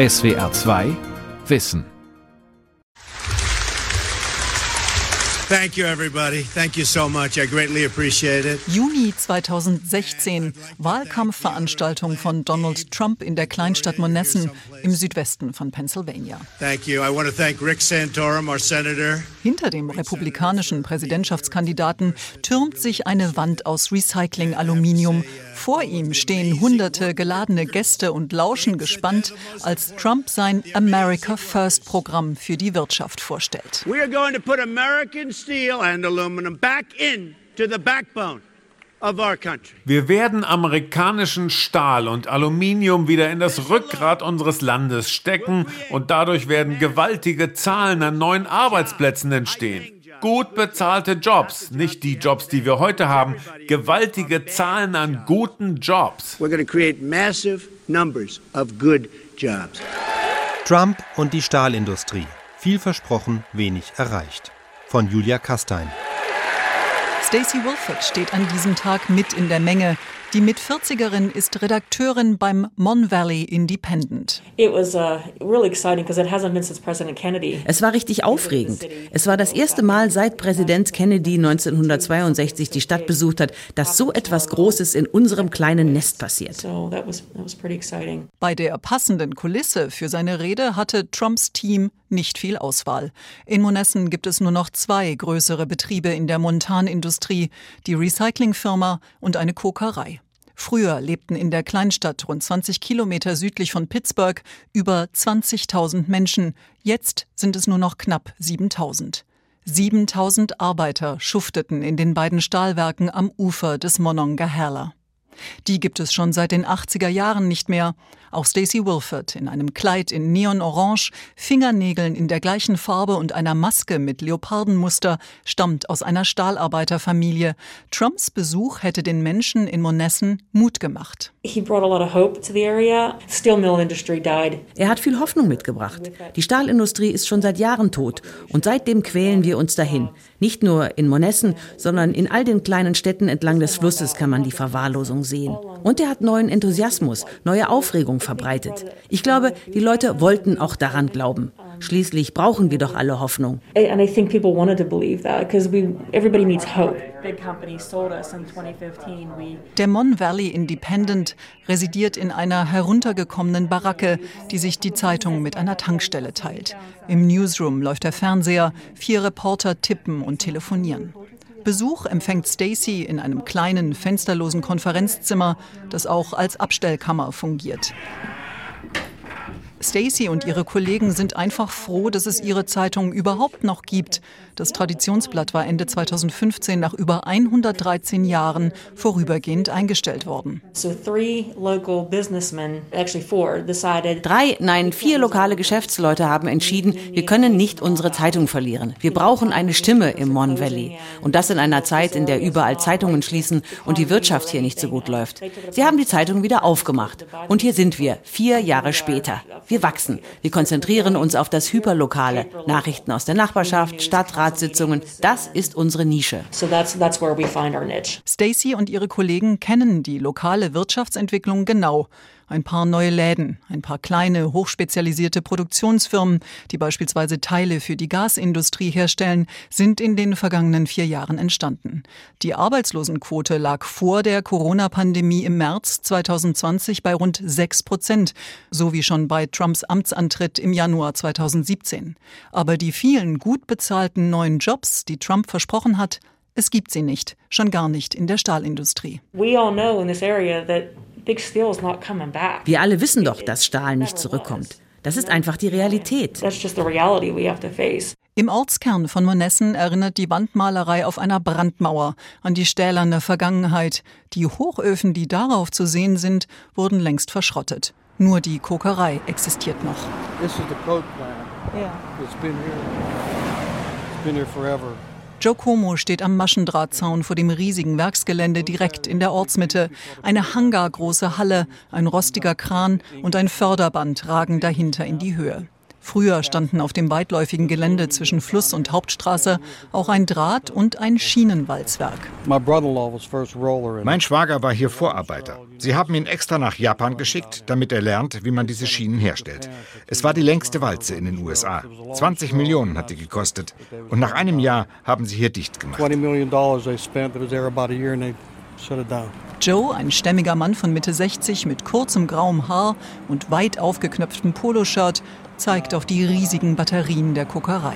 SWR 2 Wissen Thank you, everybody. Thank you so much. I greatly appreciate it. Juni 2016, Wahlkampfveranstaltung von Donald Trump in der Kleinstadt Monessen im Südwesten von Pennsylvania. Thank you. I want to thank Rick Santorum, our senator. Hinter dem republikanischen Präsidentschaftskandidaten türmt sich eine Wand aus Recycling-Aluminium. Vor ihm stehen hunderte geladene Gäste und lauschen gespannt, als Trump sein America First Programm für die Wirtschaft vorstellt. We are going to put American steel and aluminum back into the backbone. Wir werden amerikanischen Stahl und Aluminium wieder in das Rückgrat unseres Landes stecken und dadurch werden gewaltige Zahlen an neuen Arbeitsplätzen entstehen. Gut bezahlte Jobs, nicht die Jobs, die wir heute haben, gewaltige Zahlen an guten Jobs. Trump und die Stahlindustrie. Viel versprochen, wenig erreicht. Von Julia Kastein. Stacey Wilford steht an diesem Tag mit in der Menge. Die Mit-40erin ist Redakteurin beim Mon Valley Independent. Uh, es war richtig aufregend. Es war das erste Mal seit Präsident Kennedy 1962 die Stadt besucht hat, dass so etwas Großes in unserem kleinen Nest passiert. Bei der passenden Kulisse für seine Rede hatte Trumps Team nicht viel Auswahl. In Monessen gibt es nur noch zwei größere Betriebe in der Montanindustrie, die Recyclingfirma und eine Kokerei. Früher lebten in der Kleinstadt rund 20 Kilometer südlich von Pittsburgh über 20.000 Menschen. Jetzt sind es nur noch knapp 7.000. 7000 Arbeiter schufteten in den beiden Stahlwerken am Ufer des Monongahela. Die gibt es schon seit den 80er Jahren nicht mehr. Auch Stacey Wilford in einem Kleid in Neonorange, Fingernägeln in der gleichen Farbe und einer Maske mit Leopardenmuster stammt aus einer Stahlarbeiterfamilie. Trumps Besuch hätte den Menschen in Monessen Mut gemacht. Er hat viel Hoffnung mitgebracht. Die Stahlindustrie ist schon seit Jahren tot und seitdem quälen wir uns dahin. Nicht nur in Monessen, sondern in all den kleinen Städten entlang des Flusses kann man die Verwahrlosung sehen. Und er hat neuen Enthusiasmus, neue Aufregung verbreitet. Ich glaube, die Leute wollten auch daran glauben. Schließlich brauchen wir doch alle Hoffnung. Der Mon Valley Independent residiert in einer heruntergekommenen Baracke, die sich die Zeitung mit einer Tankstelle teilt. Im Newsroom läuft der Fernseher, vier Reporter tippen und telefonieren. Besuch empfängt Stacy in einem kleinen, fensterlosen Konferenzzimmer, das auch als Abstellkammer fungiert. Stacy und ihre Kollegen sind einfach froh, dass es ihre Zeitung überhaupt noch gibt. Das Traditionsblatt war Ende 2015 nach über 113 Jahren vorübergehend eingestellt worden. Drei, nein, vier lokale Geschäftsleute haben entschieden, wir können nicht unsere Zeitung verlieren. Wir brauchen eine Stimme im Mon Valley. Und das in einer Zeit, in der überall Zeitungen schließen und die Wirtschaft hier nicht so gut läuft. Sie haben die Zeitung wieder aufgemacht. Und hier sind wir, vier Jahre später. Wir wachsen. Wir konzentrieren uns auf das Hyperlokale. Nachrichten aus der Nachbarschaft, Stadtratssitzungen. Das ist unsere Nische. Stacy und ihre Kollegen kennen die lokale Wirtschaftsentwicklung genau ein paar neue Läden, ein paar kleine, hochspezialisierte Produktionsfirmen, die beispielsweise Teile für die Gasindustrie herstellen, sind in den vergangenen vier Jahren entstanden. Die Arbeitslosenquote lag vor der Corona-Pandemie im März 2020 bei rund sechs Prozent, so wie schon bei Trumps Amtsantritt im Januar 2017. Aber die vielen gut bezahlten neuen Jobs, die Trump versprochen hat, es gibt sie nicht, schon gar nicht in der Stahlindustrie. We all know in this area that wir alle wissen doch, dass Stahl nicht zurückkommt. Das ist einfach die Realität. Im Ortskern von Monessen erinnert die Wandmalerei auf einer Brandmauer an die stählerne Vergangenheit. Die Hochöfen, die darauf zu sehen sind, wurden längst verschrottet. Nur die Kokerei existiert noch. This is the coke plant. Yeah. It's been here. It's been here forever. Joe Como steht am Maschendrahtzaun vor dem riesigen Werksgelände direkt in der Ortsmitte. Eine hangargroße Halle, ein rostiger Kran und ein Förderband ragen dahinter in die Höhe. Früher standen auf dem weitläufigen Gelände zwischen Fluss und Hauptstraße auch ein Draht- und ein Schienenwalzwerk. Mein Schwager war hier Vorarbeiter. Sie haben ihn extra nach Japan geschickt, damit er lernt, wie man diese Schienen herstellt. Es war die längste Walze in den USA. 20 Millionen hat die gekostet. Und nach einem Jahr haben sie hier dicht gemacht. Joe, ein stämmiger Mann von Mitte 60 mit kurzem grauem Haar und weit aufgeknöpftem Poloshirt, zeigt auf die riesigen Batterien der Kokerei.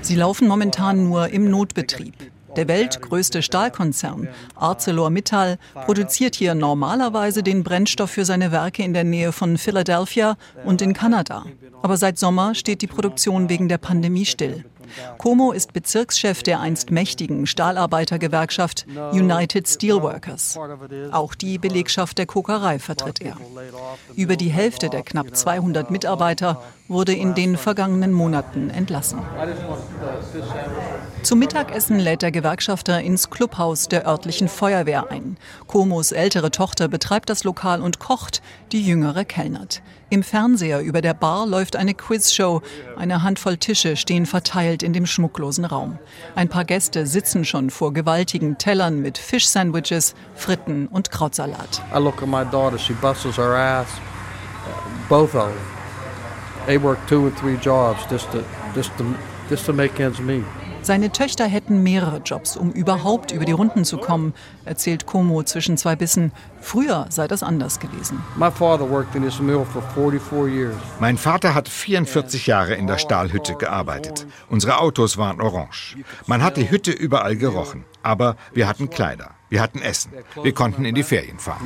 Sie laufen momentan nur im Notbetrieb. Der weltgrößte Stahlkonzern ArcelorMittal produziert hier normalerweise den Brennstoff für seine Werke in der Nähe von Philadelphia und in Kanada. Aber seit Sommer steht die Produktion wegen der Pandemie still. Como ist Bezirkschef der einst mächtigen Stahlarbeitergewerkschaft United Steelworkers. Auch die Belegschaft der Kokerei vertritt er. Über die Hälfte der knapp 200 Mitarbeiter wurde in den vergangenen Monaten entlassen. Zum Mittagessen lädt der Gewerkschafter ins Clubhaus der örtlichen Feuerwehr ein. Komos ältere Tochter betreibt das Lokal und kocht, die jüngere kellnert. Im Fernseher über der Bar läuft eine Quizshow. Eine Handvoll Tische stehen verteilt in dem schmucklosen Raum. Ein paar Gäste sitzen schon vor gewaltigen Tellern mit Fischsandwiches, Fritten und Krautsalat. I look at my daughter, she busts her ass. Both of them. They work two or three jobs just to, just to, just to make ends meet. Seine Töchter hätten mehrere Jobs, um überhaupt über die Runden zu kommen, erzählt Como zwischen zwei Bissen. Früher sei das anders gewesen. Mein Vater hat 44 Jahre in der Stahlhütte gearbeitet. Unsere Autos waren orange. Man hat die Hütte überall gerochen. Aber wir hatten Kleider, wir hatten Essen, wir konnten in die Ferien fahren.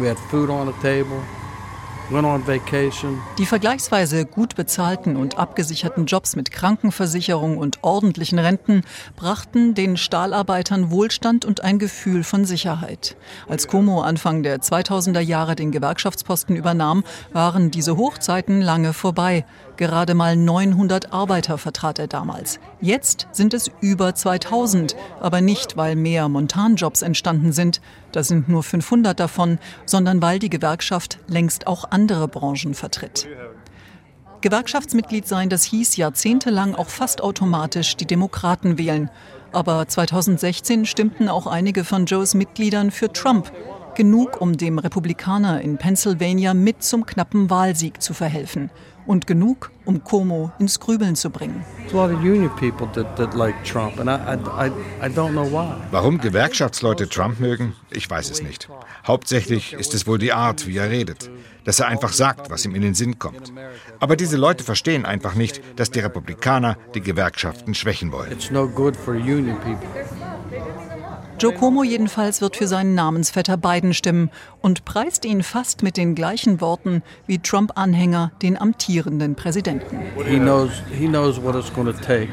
Die vergleichsweise gut bezahlten und abgesicherten Jobs mit Krankenversicherung und ordentlichen Renten brachten den Stahlarbeitern Wohlstand und ein Gefühl von Sicherheit. Als Como Anfang der 2000er Jahre den Gewerkschaftsposten übernahm, waren diese Hochzeiten lange vorbei. Gerade mal 900 Arbeiter vertrat er damals. Jetzt sind es über 2000, aber nicht, weil mehr Montanjobs entstanden sind, das sind nur 500 davon, sondern weil die Gewerkschaft längst auch andere Branchen vertritt. Gewerkschaftsmitglied sein, das hieß jahrzehntelang auch fast automatisch die Demokraten wählen. Aber 2016 stimmten auch einige von Joes Mitgliedern für Trump. Genug, um dem Republikaner in Pennsylvania mit zum knappen Wahlsieg zu verhelfen und genug, um Como ins Grübeln zu bringen. Warum Gewerkschaftsleute Trump mögen, ich weiß es nicht. Hauptsächlich ist es wohl die Art, wie er redet, dass er einfach sagt, was ihm in den Sinn kommt. Aber diese Leute verstehen einfach nicht, dass die Republikaner die Gewerkschaften schwächen wollen. It's no good for union people. Joe Como jedenfalls wird für seinen Namensvetter Biden stimmen und preist ihn fast mit den gleichen Worten wie Trump-Anhänger den amtierenden Präsidenten. He knows, he knows what it's going to take.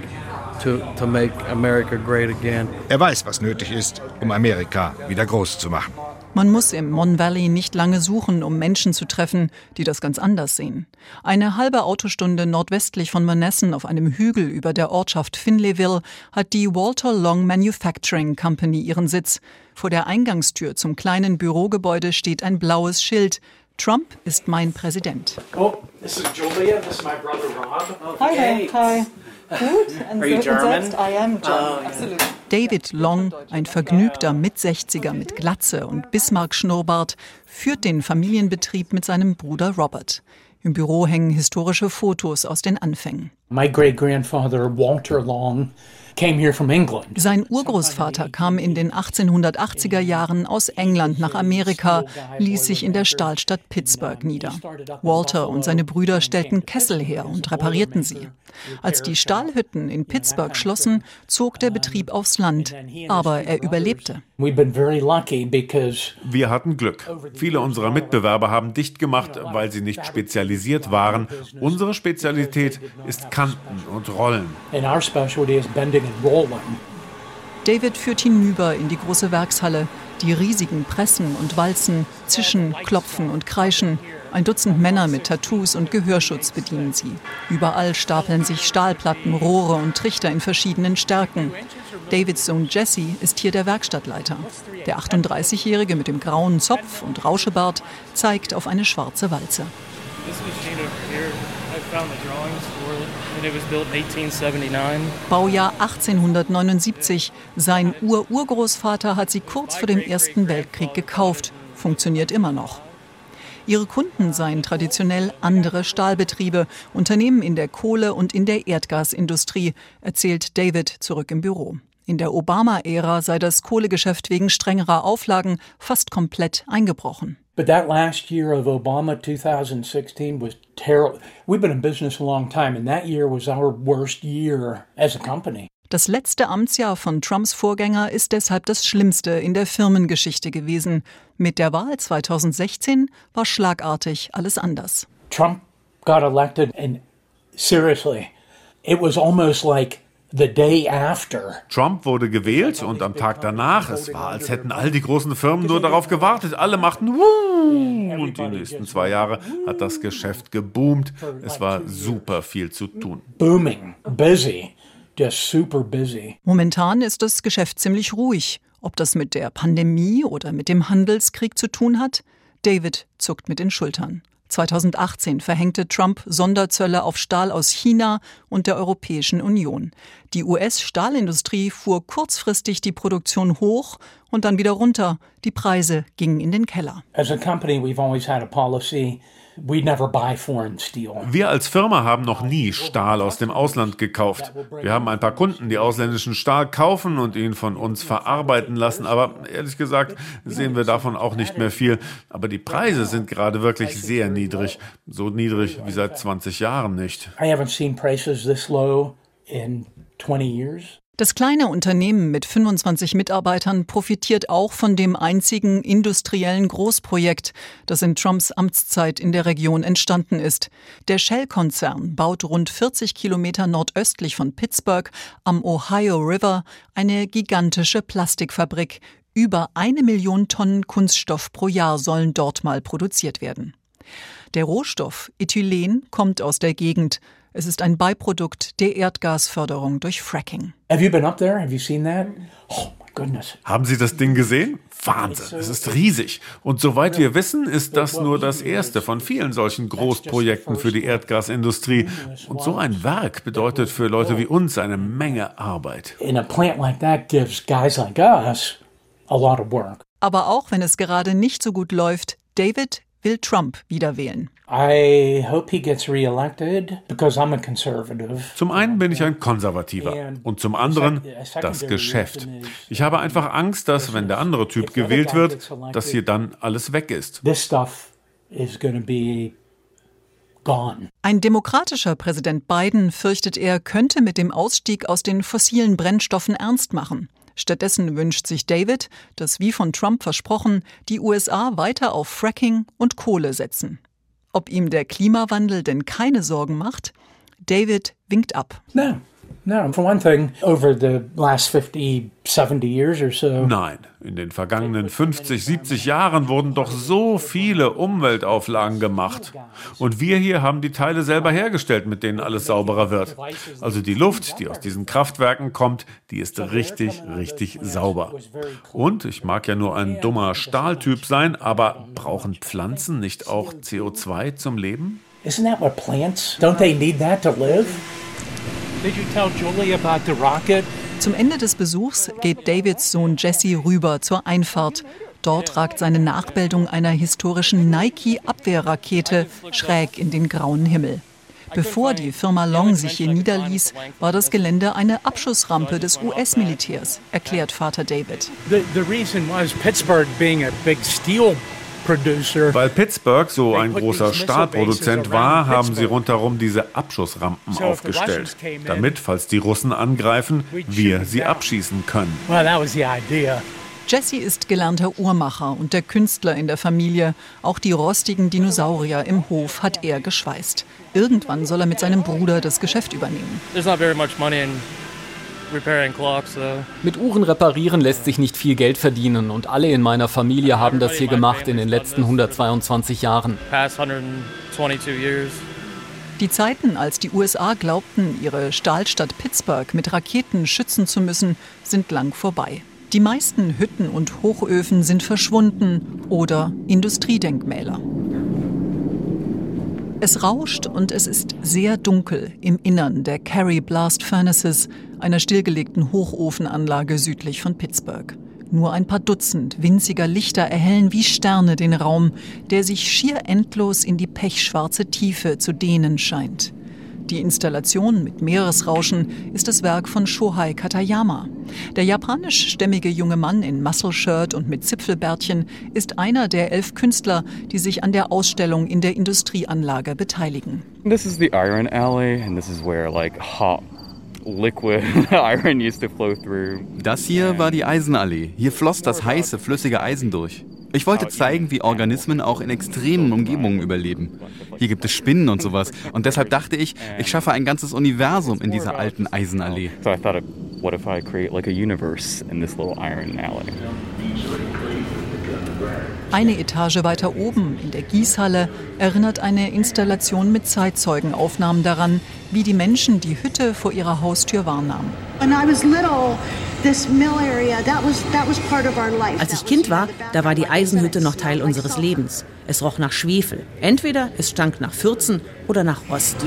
To, to make America great again. Er weiß, was nötig ist, um Amerika wieder groß zu machen. Man muss im Mon Valley nicht lange suchen, um Menschen zu treffen, die das ganz anders sehen. Eine halbe Autostunde nordwestlich von Monessen auf einem Hügel über der Ortschaft Finleyville hat die Walter Long Manufacturing Company ihren Sitz. Vor der Eingangstür zum kleinen Bürogebäude steht ein blaues Schild. Trump ist mein Präsident. Oh, this is Julia, this is my brother Rob. Hi, hi. Gut, Are you German? I am German, absolut. David Long, ein vergnügter Mit-60er mit Glatze und Bismarck-Schnurrbart, führt den Familienbetrieb mit seinem Bruder Robert. Im Büro hängen historische Fotos aus den Anfängen. My great grandfather Walter Long sein Urgroßvater kam in den 1880er Jahren aus England nach Amerika, ließ sich in der Stahlstadt Pittsburgh nieder. Walter und seine Brüder stellten Kessel her und reparierten sie. Als die Stahlhütten in Pittsburgh schlossen, zog der Betrieb aufs Land, aber er überlebte. Wir hatten Glück. Viele unserer Mitbewerber haben dicht gemacht, weil sie nicht spezialisiert waren. Unsere Spezialität ist Kanten und Rollen. David führt hinüber in die große Werkshalle. Die riesigen Pressen und Walzen zischen, klopfen und kreischen. Ein Dutzend Männer mit Tattoos und Gehörschutz bedienen sie. Überall stapeln sich Stahlplatten, Rohre und Trichter in verschiedenen Stärken. Davids Sohn Jesse ist hier der Werkstattleiter. Der 38-Jährige mit dem grauen Zopf und Rauschebart zeigt auf eine schwarze Walze. Baujahr 1879. Sein Ur-Urgroßvater hat sie kurz vor dem Ersten Weltkrieg gekauft. Funktioniert immer noch. Ihre Kunden seien traditionell andere Stahlbetriebe, Unternehmen in der Kohle- und in der Erdgasindustrie, erzählt David zurück im Büro. In der Obama-Ära sei das Kohlegeschäft wegen strengerer Auflagen fast komplett eingebrochen. But that last year of Obama 2016 was terrible. We've been in business a long time and that year was our worst year as a company. Das letzte Amtsjahr von Trumps Vorgänger ist deshalb das schlimmste in der Firmengeschichte gewesen. Mit der Wahl 2016 war schlagartig alles anders. Trump got elected and seriously, it was almost like Trump wurde gewählt und am Tag danach, es war, als hätten all die großen Firmen nur darauf gewartet. Alle machten Wuh! Und die nächsten zwei Jahre hat das Geschäft geboomt. Es war super viel zu tun. Booming, busy. Just super busy. Momentan ist das Geschäft ziemlich ruhig. Ob das mit der Pandemie oder mit dem Handelskrieg zu tun hat? David zuckt mit den Schultern. 2018 verhängte Trump Sonderzölle auf Stahl aus China und der Europäischen Union. Die US-Stahlindustrie fuhr kurzfristig die Produktion hoch und dann wieder runter. Die Preise gingen in den Keller. As a company we've always had a policy wir als Firma haben noch nie Stahl aus dem Ausland gekauft. Wir haben ein paar Kunden, die ausländischen Stahl kaufen und ihn von uns verarbeiten lassen, aber ehrlich gesagt sehen wir davon auch nicht mehr viel. Aber die Preise sind gerade wirklich sehr niedrig, so niedrig wie seit 20 Jahren nicht. I haven't seen prices this low in 20 years. Das kleine Unternehmen mit 25 Mitarbeitern profitiert auch von dem einzigen industriellen Großprojekt, das in Trumps Amtszeit in der Region entstanden ist. Der Shell-Konzern baut rund 40 Kilometer nordöstlich von Pittsburgh am Ohio River eine gigantische Plastikfabrik. Über eine Million Tonnen Kunststoff pro Jahr sollen dort mal produziert werden. Der Rohstoff Ethylen kommt aus der Gegend. Es ist ein Beiprodukt der Erdgasförderung durch Fracking. Have you been up there? Have you seen that? Oh my goodness. Haben Sie das Ding gesehen? Wahnsinn, es ist riesig. Und soweit wir wissen, ist das nur das erste von vielen solchen Großprojekten für die Erdgasindustrie. Und so ein Werk bedeutet für Leute wie uns eine Menge Arbeit. Aber auch wenn es gerade nicht so gut läuft, David will Trump wieder wählen. Zum einen bin ich ein Konservativer und zum anderen das Geschäft. Ich habe einfach Angst, dass wenn der andere Typ gewählt wird, dass hier dann alles weg ist. Ein demokratischer Präsident Biden, fürchtet er, könnte mit dem Ausstieg aus den fossilen Brennstoffen ernst machen. Stattdessen wünscht sich David, dass wie von Trump versprochen, die USA weiter auf Fracking und Kohle setzen. Ob ihm der Klimawandel denn keine Sorgen macht? David winkt ab. No. No, for one thing, over the last 50, 70 years or so. Nein, in den vergangenen 50, 70 Jahren wurden doch so viele Umweltauflagen gemacht. Und wir hier haben die Teile selber hergestellt, mit denen alles sauberer wird. Also die Luft, die aus diesen Kraftwerken kommt, die ist richtig, richtig sauber. Und ich mag ja nur ein dummer Stahltyp sein, aber brauchen Pflanzen nicht auch CO2 zum Leben? Isn't that what plants? Don't they need that to live? Zum Ende des Besuchs geht Davids Sohn Jesse rüber zur Einfahrt. Dort ragt seine Nachbildung einer historischen Nike-Abwehrrakete schräg in den grauen Himmel. Bevor die Firma Long sich hier niederließ, war das Gelände eine Abschussrampe des US-Militärs, erklärt Vater David. The, the reason was Pittsburgh being a big steel weil Pittsburgh so ein großer Stahlproduzent war, haben sie rundherum diese Abschussrampen aufgestellt, damit, falls die Russen angreifen, wir sie abschießen können. Jesse ist gelernter Uhrmacher und der Künstler in der Familie. Auch die rostigen Dinosaurier im Hof hat er geschweißt. Irgendwann soll er mit seinem Bruder das Geschäft übernehmen. Mit Uhren reparieren lässt sich nicht viel Geld verdienen und alle in meiner Familie haben das hier gemacht in den letzten 122 Jahren. Die Zeiten, als die USA glaubten, ihre Stahlstadt Pittsburgh mit Raketen schützen zu müssen, sind lang vorbei. Die meisten Hütten und Hochöfen sind verschwunden oder Industriedenkmäler. Es rauscht und es ist sehr dunkel im Innern der Carry Blast Furnaces, einer stillgelegten Hochofenanlage südlich von Pittsburgh. Nur ein paar Dutzend winziger Lichter erhellen wie Sterne den Raum, der sich schier endlos in die pechschwarze Tiefe zu dehnen scheint. Die Installation mit Meeresrauschen ist das Werk von Shohei Katayama. Der japanischstämmige junge Mann in Muscle-Shirt und mit Zipfelbärtchen ist einer der elf Künstler, die sich an der Ausstellung in der Industrieanlage beteiligen. This is the Iron Alley and this is where like hot Das hier war die Eisenallee. Hier floss das heiße, flüssige Eisen durch. Ich wollte zeigen, wie Organismen auch in extremen Umgebungen überleben. Hier gibt es Spinnen und sowas. Und deshalb dachte ich, ich schaffe ein ganzes Universum in dieser alten Eisenallee. So I thought, what if I create like a universe in this little iron alley? Eine Etage weiter oben in der Gießhalle erinnert eine Installation mit Zeitzeugenaufnahmen daran, wie die Menschen die Hütte vor ihrer Haustür wahrnahmen. Als ich Kind war, da war die Eisenhütte noch Teil unseres Lebens. Es roch nach Schwefel. Entweder es stank nach Fürzen oder nach Rost.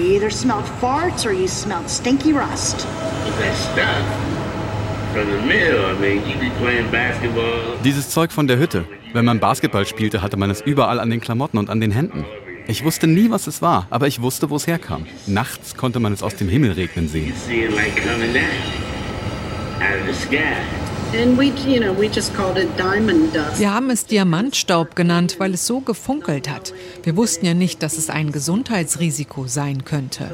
Dieses Zeug von der Hütte. Wenn man Basketball spielte, hatte man es überall an den Klamotten und an den Händen. Ich wusste nie, was es war, aber ich wusste, wo es herkam. Nachts konnte man es aus dem Himmel regnen sehen. Wir haben es Diamantstaub genannt, weil es so gefunkelt hat. Wir wussten ja nicht, dass es ein Gesundheitsrisiko sein könnte.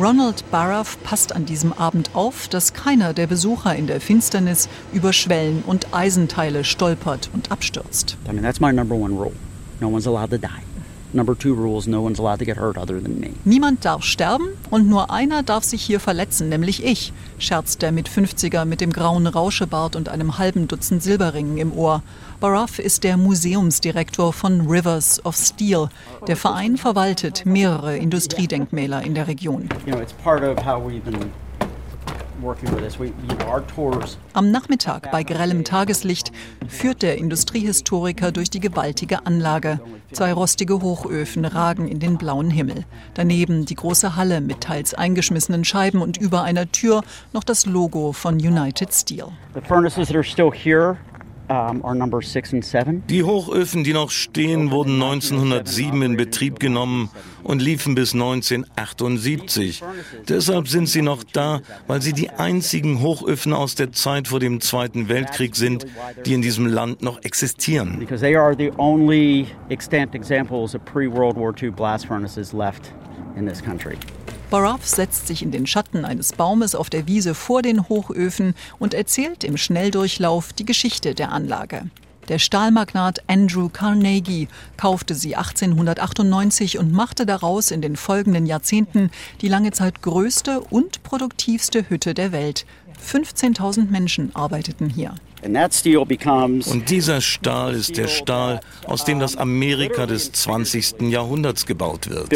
Ronald Barrow passt an diesem Abend auf, dass keiner der Besucher in der Finsternis über Schwellen und Eisenteile stolpert und abstürzt. I mean, that's my number one rule. No one's allowed to die. Number two rules, no one's allowed to get hurt other than me. Niemand darf sterben und nur einer darf sich hier verletzen, nämlich ich, scherzt der mit 50er mit dem grauen Rauschebart und einem halben Dutzend Silberringen im Ohr. Baraff ist der Museumsdirektor von Rivers of Steel. Der Verein verwaltet mehrere Industriedenkmäler in der Region. You know, am Nachmittag bei grellem Tageslicht führt der Industriehistoriker durch die gewaltige Anlage. Zwei rostige Hochöfen ragen in den blauen Himmel. Daneben die große Halle mit teils eingeschmissenen Scheiben und über einer Tür noch das Logo von United Steel. The furnaces that are still here die Hochöfen, die noch stehen, wurden 1907 in Betrieb genommen und liefen bis 1978. Deshalb sind sie noch da, weil sie die einzigen Hochöfen aus der Zeit vor dem Zweiten Weltkrieg sind, die in diesem Land noch existieren. Because they are the only extant examples of pre-World War II blast furnaces left in this country. Baraff setzt sich in den Schatten eines Baumes auf der Wiese vor den Hochöfen und erzählt im Schnelldurchlauf die Geschichte der Anlage. Der Stahlmagnat Andrew Carnegie kaufte sie 1898 und machte daraus in den folgenden Jahrzehnten die lange Zeit größte und produktivste Hütte der Welt. 15.000 Menschen arbeiteten hier. Und dieser Stahl ist der Stahl, aus dem das Amerika des 20. Jahrhunderts gebaut wird.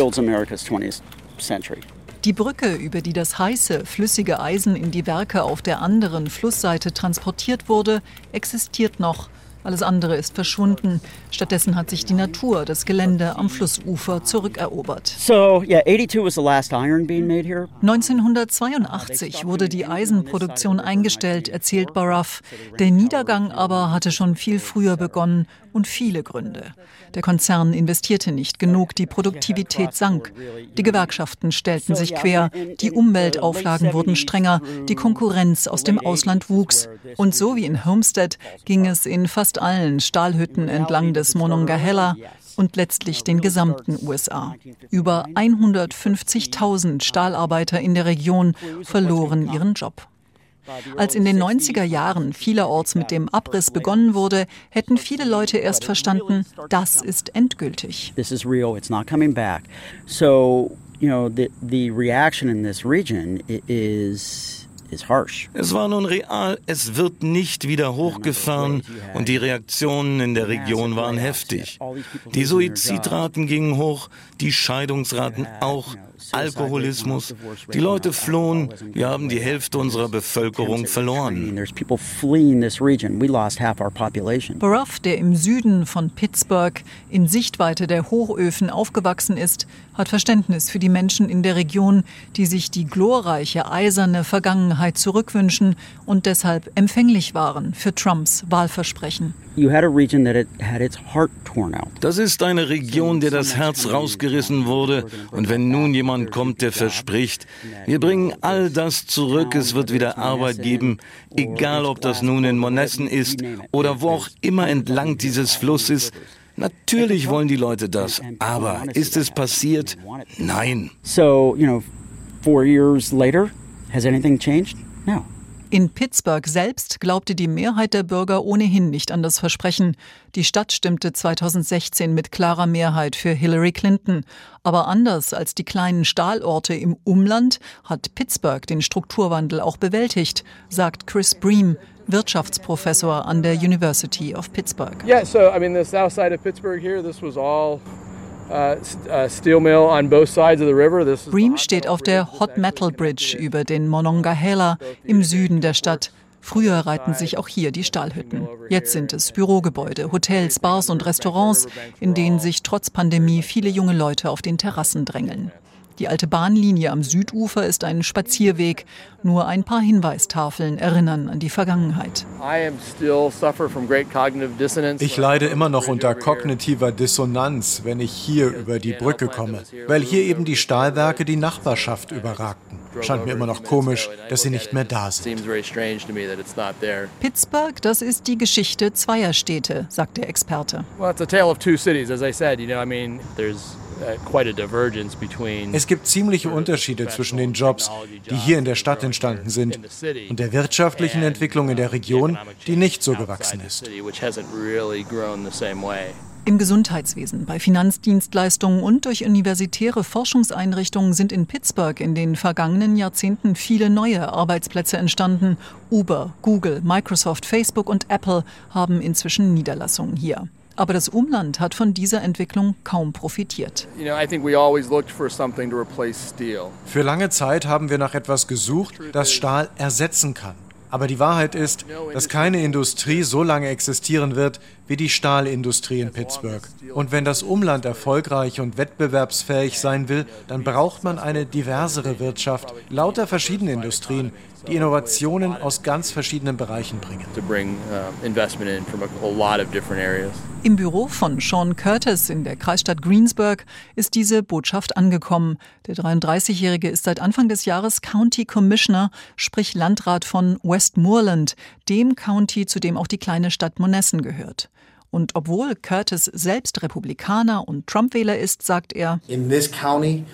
Die Brücke, über die das heiße, flüssige Eisen in die Werke auf der anderen Flussseite transportiert wurde, existiert noch. Alles andere ist verschwunden. Stattdessen hat sich die Natur das Gelände am Flussufer zurückerobert. So, yeah, 82 was the last iron being made here. 1982 wurde die Eisenproduktion eingestellt, erzählt Baraff. Der Niedergang aber hatte schon viel früher begonnen und viele Gründe. Der Konzern investierte nicht genug, die Produktivität sank. Die Gewerkschaften stellten sich quer, die Umweltauflagen wurden strenger, die Konkurrenz aus dem Ausland wuchs. Und so wie in Homestead ging es in fast allen Stahlhütten entlang des Monongahela und letztlich den gesamten USA. Über 150.000 Stahlarbeiter in der Region verloren ihren Job. Als in den 90er Jahren vielerorts mit dem Abriss begonnen wurde, hätten viele Leute erst verstanden, das ist endgültig. This is real, it's not coming back. So, you know, the, the reaction in this region is Es war nun real, es wird nicht wieder hochgefahren und die Reaktionen in der Region waren heftig. Die Suizidraten gingen hoch, die Scheidungsraten auch. Alkoholismus. Die Leute flohen. Wir haben die Hälfte unserer Bevölkerung verloren. Baruff, der im Süden von Pittsburgh in Sichtweite der Hochöfen aufgewachsen ist, hat Verständnis für die Menschen in der Region, die sich die glorreiche eiserne Vergangenheit zurückwünschen und deshalb empfänglich waren für Trumps Wahlversprechen. Das ist eine Region, der das Herz rausgerissen wurde. Und wenn nun jemand kommt, der verspricht, wir bringen all das zurück, es wird wieder Arbeit geben, egal ob das nun in Monessen ist oder wo auch immer entlang dieses Flusses, Natürlich wollen die Leute das, aber ist es passiert? Nein. So, you know, four years later, has anything changed? No. In Pittsburgh selbst glaubte die Mehrheit der Bürger ohnehin nicht an das Versprechen. Die Stadt stimmte 2016 mit klarer Mehrheit für Hillary Clinton. Aber anders als die kleinen Stahlorte im Umland hat Pittsburgh den Strukturwandel auch bewältigt, sagt Chris Bream, Wirtschaftsprofessor an der University of Pittsburgh. Yeah, so I mean the south side of Pittsburgh here, this was all Bream steht auf der Hot Metal Bridge über den Monongahela im Süden der Stadt. Früher reihten sich auch hier die Stahlhütten. Jetzt sind es Bürogebäude, Hotels, Bars und Restaurants, in denen sich trotz Pandemie viele junge Leute auf den Terrassen drängeln. Die alte Bahnlinie am Südufer ist ein Spazierweg. Nur ein paar Hinweistafeln erinnern an die Vergangenheit. Ich leide immer noch unter kognitiver Dissonanz, wenn ich hier über die Brücke komme, weil hier eben die Stahlwerke die Nachbarschaft überragten. Scheint mir immer noch komisch, dass sie nicht mehr da sind. Pittsburgh, das ist die Geschichte zweier Städte, sagt der Experte. Well, it's a tale of two cities, as I said. You know, I mean, there's es gibt ziemliche Unterschiede zwischen den Jobs, die hier in der Stadt entstanden sind, und der wirtschaftlichen Entwicklung in der Region, die nicht so gewachsen ist. Im Gesundheitswesen, bei Finanzdienstleistungen und durch universitäre Forschungseinrichtungen sind in Pittsburgh in den vergangenen Jahrzehnten viele neue Arbeitsplätze entstanden. Uber, Google, Microsoft, Facebook und Apple haben inzwischen Niederlassungen hier. Aber das Umland hat von dieser Entwicklung kaum profitiert. Für lange Zeit haben wir nach etwas gesucht, das Stahl ersetzen kann. Aber die Wahrheit ist, dass keine Industrie so lange existieren wird wie die Stahlindustrie in Pittsburgh. Und wenn das Umland erfolgreich und wettbewerbsfähig sein will, dann braucht man eine diversere Wirtschaft, lauter verschiedene Industrien, die Innovationen aus ganz verschiedenen Bereichen bringen. Uh, Im Büro von Sean Curtis in der Kreisstadt Greensburg ist diese Botschaft angekommen. Der 33-Jährige ist seit Anfang des Jahres County Commissioner, sprich Landrat von Westmoreland, dem County, zu dem auch die kleine Stadt Monessen gehört. Und obwohl Curtis selbst Republikaner und Trump-Wähler ist, sagt er, In this county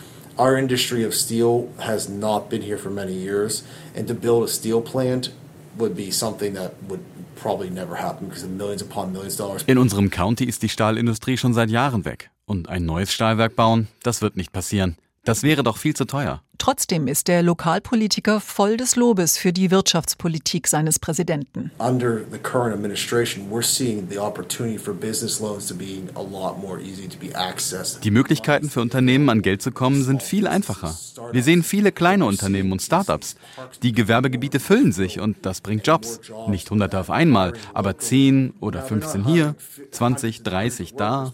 our industry of steel has not been here for many years, and to build a steel plant would be something that would probably never happen because of millions upon millions of dollars. In unserem County ist die Stahlindustrie schon seit Jahren weg. Und ein neues Stahlwerk bauen, das wird nicht passieren. Das wäre doch viel zu teuer. Trotzdem ist der Lokalpolitiker voll des Lobes für die Wirtschaftspolitik seines Präsidenten. Under the current administration, we're seeing the opportunity for business loans to be a lot more easy to be accessed. Die Möglichkeiten für Unternehmen an Geld zu kommen sind viel einfacher. Wir sehen viele kleine Unternehmen und Startups. Die Gewerbegebiete füllen sich und das bringt Jobs. Nicht hunderte auf einmal, aber 10 oder 15 hier, 20, 30 da.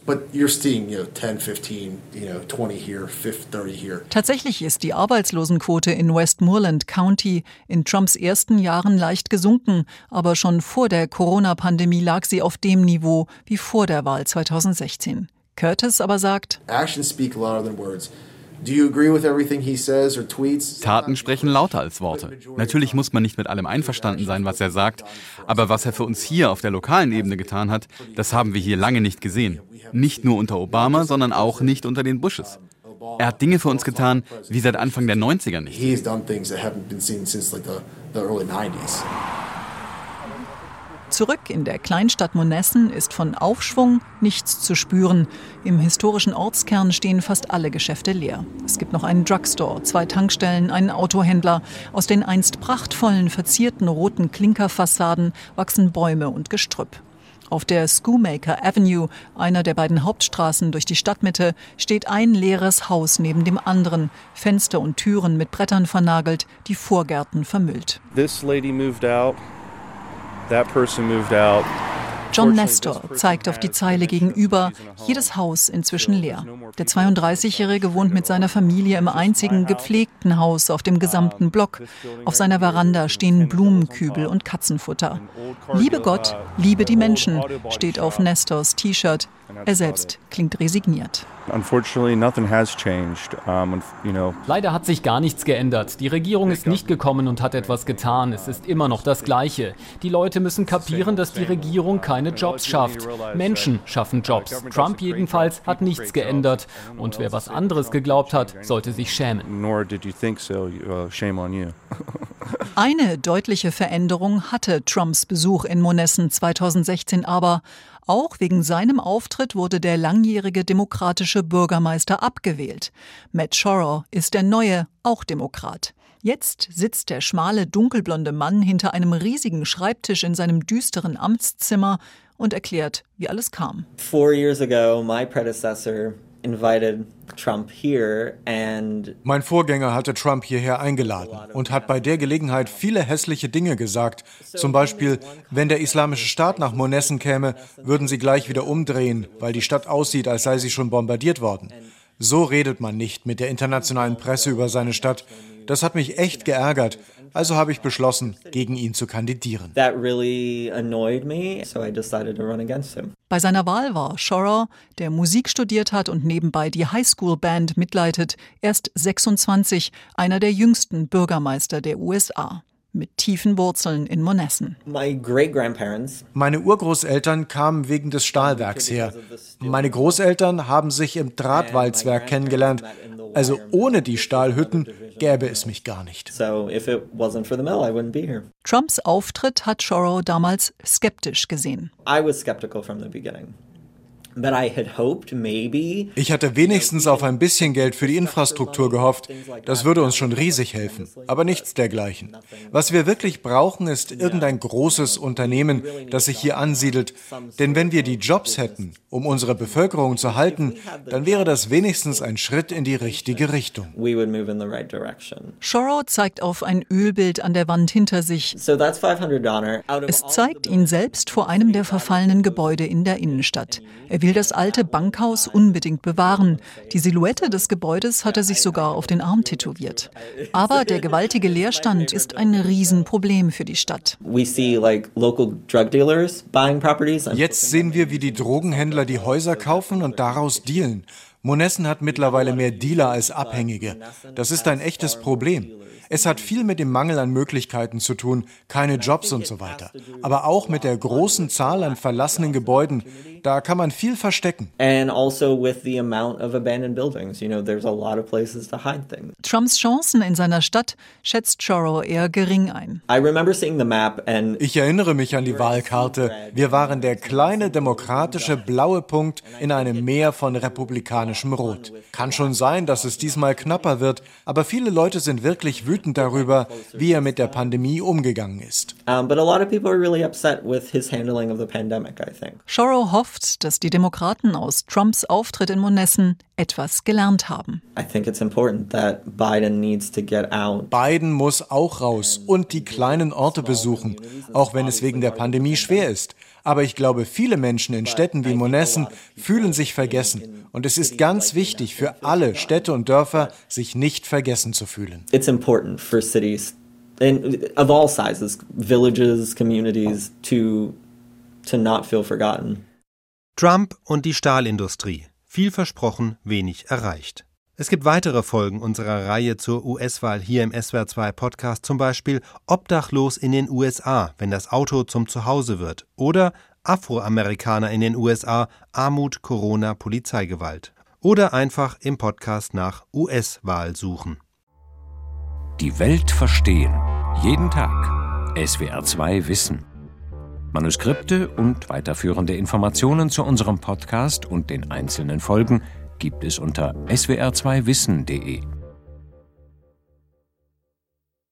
Tatsächlich ist die Arbeit Arbeitslosenquote in Westmoreland County in Trumps ersten Jahren leicht gesunken, aber schon vor der Corona-Pandemie lag sie auf dem Niveau wie vor der Wahl 2016. Curtis aber sagt, Taten sprechen lauter als Worte. Natürlich muss man nicht mit allem einverstanden sein, was er sagt, aber was er für uns hier auf der lokalen Ebene getan hat, das haben wir hier lange nicht gesehen. Nicht nur unter Obama, sondern auch nicht unter den Bushes. Er hat Dinge für uns getan, wie seit Anfang der 90er nicht. Zurück in der Kleinstadt Monessen ist von Aufschwung nichts zu spüren. Im historischen Ortskern stehen fast alle Geschäfte leer. Es gibt noch einen Drugstore, zwei Tankstellen, einen Autohändler. Aus den einst prachtvollen, verzierten roten Klinkerfassaden wachsen Bäume und Gestrüpp. Auf der Schoolmaker Avenue, einer der beiden Hauptstraßen durch die Stadtmitte, steht ein leeres Haus neben dem anderen, Fenster und Türen mit Brettern vernagelt, die Vorgärten vermüllt. This lady moved out. That person moved out. John Nestor zeigt auf die Zeile gegenüber, jedes Haus inzwischen leer. Der 32-Jährige wohnt mit seiner Familie im einzigen gepflegten Haus auf dem gesamten Block. Auf seiner Veranda stehen Blumenkübel und Katzenfutter. Liebe Gott, liebe die Menschen, steht auf Nestors T-Shirt. Er selbst klingt resigniert. Leider hat sich gar nichts geändert. Die Regierung ist nicht gekommen und hat etwas getan. Es ist immer noch das Gleiche. Die Leute müssen kapieren, dass die Regierung keine Jobs schafft. Menschen schaffen Jobs. Trump jedenfalls hat nichts geändert. Und wer was anderes geglaubt hat, sollte sich schämen. Eine deutliche Veränderung hatte Trumps Besuch in Monessen 2016 aber. Auch wegen seinem Auftritt wurde der langjährige demokratische Bürgermeister abgewählt. Matt Shorrow ist der neue, auch Demokrat. Jetzt sitzt der schmale, dunkelblonde Mann hinter einem riesigen Schreibtisch in seinem düsteren Amtszimmer und erklärt, wie alles kam. Four years ago, my predecessor invited Trump here and mein Vorgänger hatte Trump hierher eingeladen und hat bei der Gelegenheit viele hässliche Dinge gesagt. Zum Beispiel, wenn der Islamische Staat nach Monessen käme, würden sie gleich wieder umdrehen, weil die Stadt aussieht, als sei sie schon bombardiert worden. So redet man nicht mit der internationalen Presse über seine Stadt. Das hat mich echt geärgert. Also habe ich beschlossen, gegen ihn zu kandidieren. Really me, so Bei seiner Wahl war Shorrow, der Musik studiert hat und nebenbei die Highschool-Band mitleitet, erst 26, einer der jüngsten Bürgermeister der USA mit tiefen Wurzeln in Monessen. Meine Urgroßeltern kamen wegen des Stahlwerks her. Meine Großeltern haben sich im Drahtwalzwerk kennengelernt. Also ohne die Stahlhütten gäbe es mich gar nicht. Trumps Auftritt hat Shorrow damals skeptisch gesehen. I was skeptical from the beginning. Ich hatte wenigstens auf ein bisschen Geld für die Infrastruktur gehofft. Das würde uns schon riesig helfen. Aber nichts dergleichen. Was wir wirklich brauchen, ist irgendein großes Unternehmen, das sich hier ansiedelt. Denn wenn wir die Jobs hätten, um unsere Bevölkerung zu halten, dann wäre das wenigstens ein Schritt in die richtige Richtung. Shorrow zeigt auf ein Ölbild an der Wand hinter sich. Es zeigt ihn selbst vor einem der verfallenen Gebäude in der Innenstadt. Er will das alte Bankhaus unbedingt bewahren. Die Silhouette des Gebäudes hat er sich sogar auf den Arm tätowiert. Aber der gewaltige Leerstand ist ein Riesenproblem für die Stadt. Jetzt sehen wir, wie die Drogenhändler die Häuser kaufen und daraus dealen. Monessen hat mittlerweile mehr Dealer als Abhängige. Das ist ein echtes Problem. Es hat viel mit dem Mangel an Möglichkeiten zu tun, keine Jobs und so weiter. Aber auch mit der großen Zahl an verlassenen Gebäuden. Da kann man viel verstecken. Also Trumps Chancen in seiner Stadt schätzt Choro eher gering ein. Ich erinnere mich an die Wahlkarte. Wir waren der kleine demokratische blaue Punkt in einem Meer von republikanischem Rot. Kann schon sein, dass es diesmal knapper wird, aber viele Leute sind wirklich wütend wütend darüber, wie er mit der Pandemie umgegangen ist. Shoro hofft, dass die Demokraten aus Trumps Auftritt in Monessen etwas gelernt haben. Biden muss auch raus und die kleinen Orte besuchen, auch wenn es wegen der Pandemie schwer ist. Aber ich glaube, viele Menschen in Städten wie Monessen fühlen sich vergessen. Und es ist ganz wichtig für alle Städte und Dörfer, sich nicht vergessen zu fühlen. It's important for cities of all sizes, villages, communities to to not feel forgotten. Trump und die Stahlindustrie. Viel versprochen, wenig erreicht. Es gibt weitere Folgen unserer Reihe zur US-Wahl hier im SWR2 Podcast, zum Beispiel Obdachlos in den USA, wenn das Auto zum Zuhause wird, oder Afroamerikaner in den USA, Armut, Corona, Polizeigewalt. Oder einfach im Podcast nach US-Wahl suchen. Die Welt verstehen. Jeden Tag. SWR2 Wissen. Manuskripte und weiterführende Informationen zu unserem Podcast und den einzelnen Folgen gibt es unter swr2wissen.de.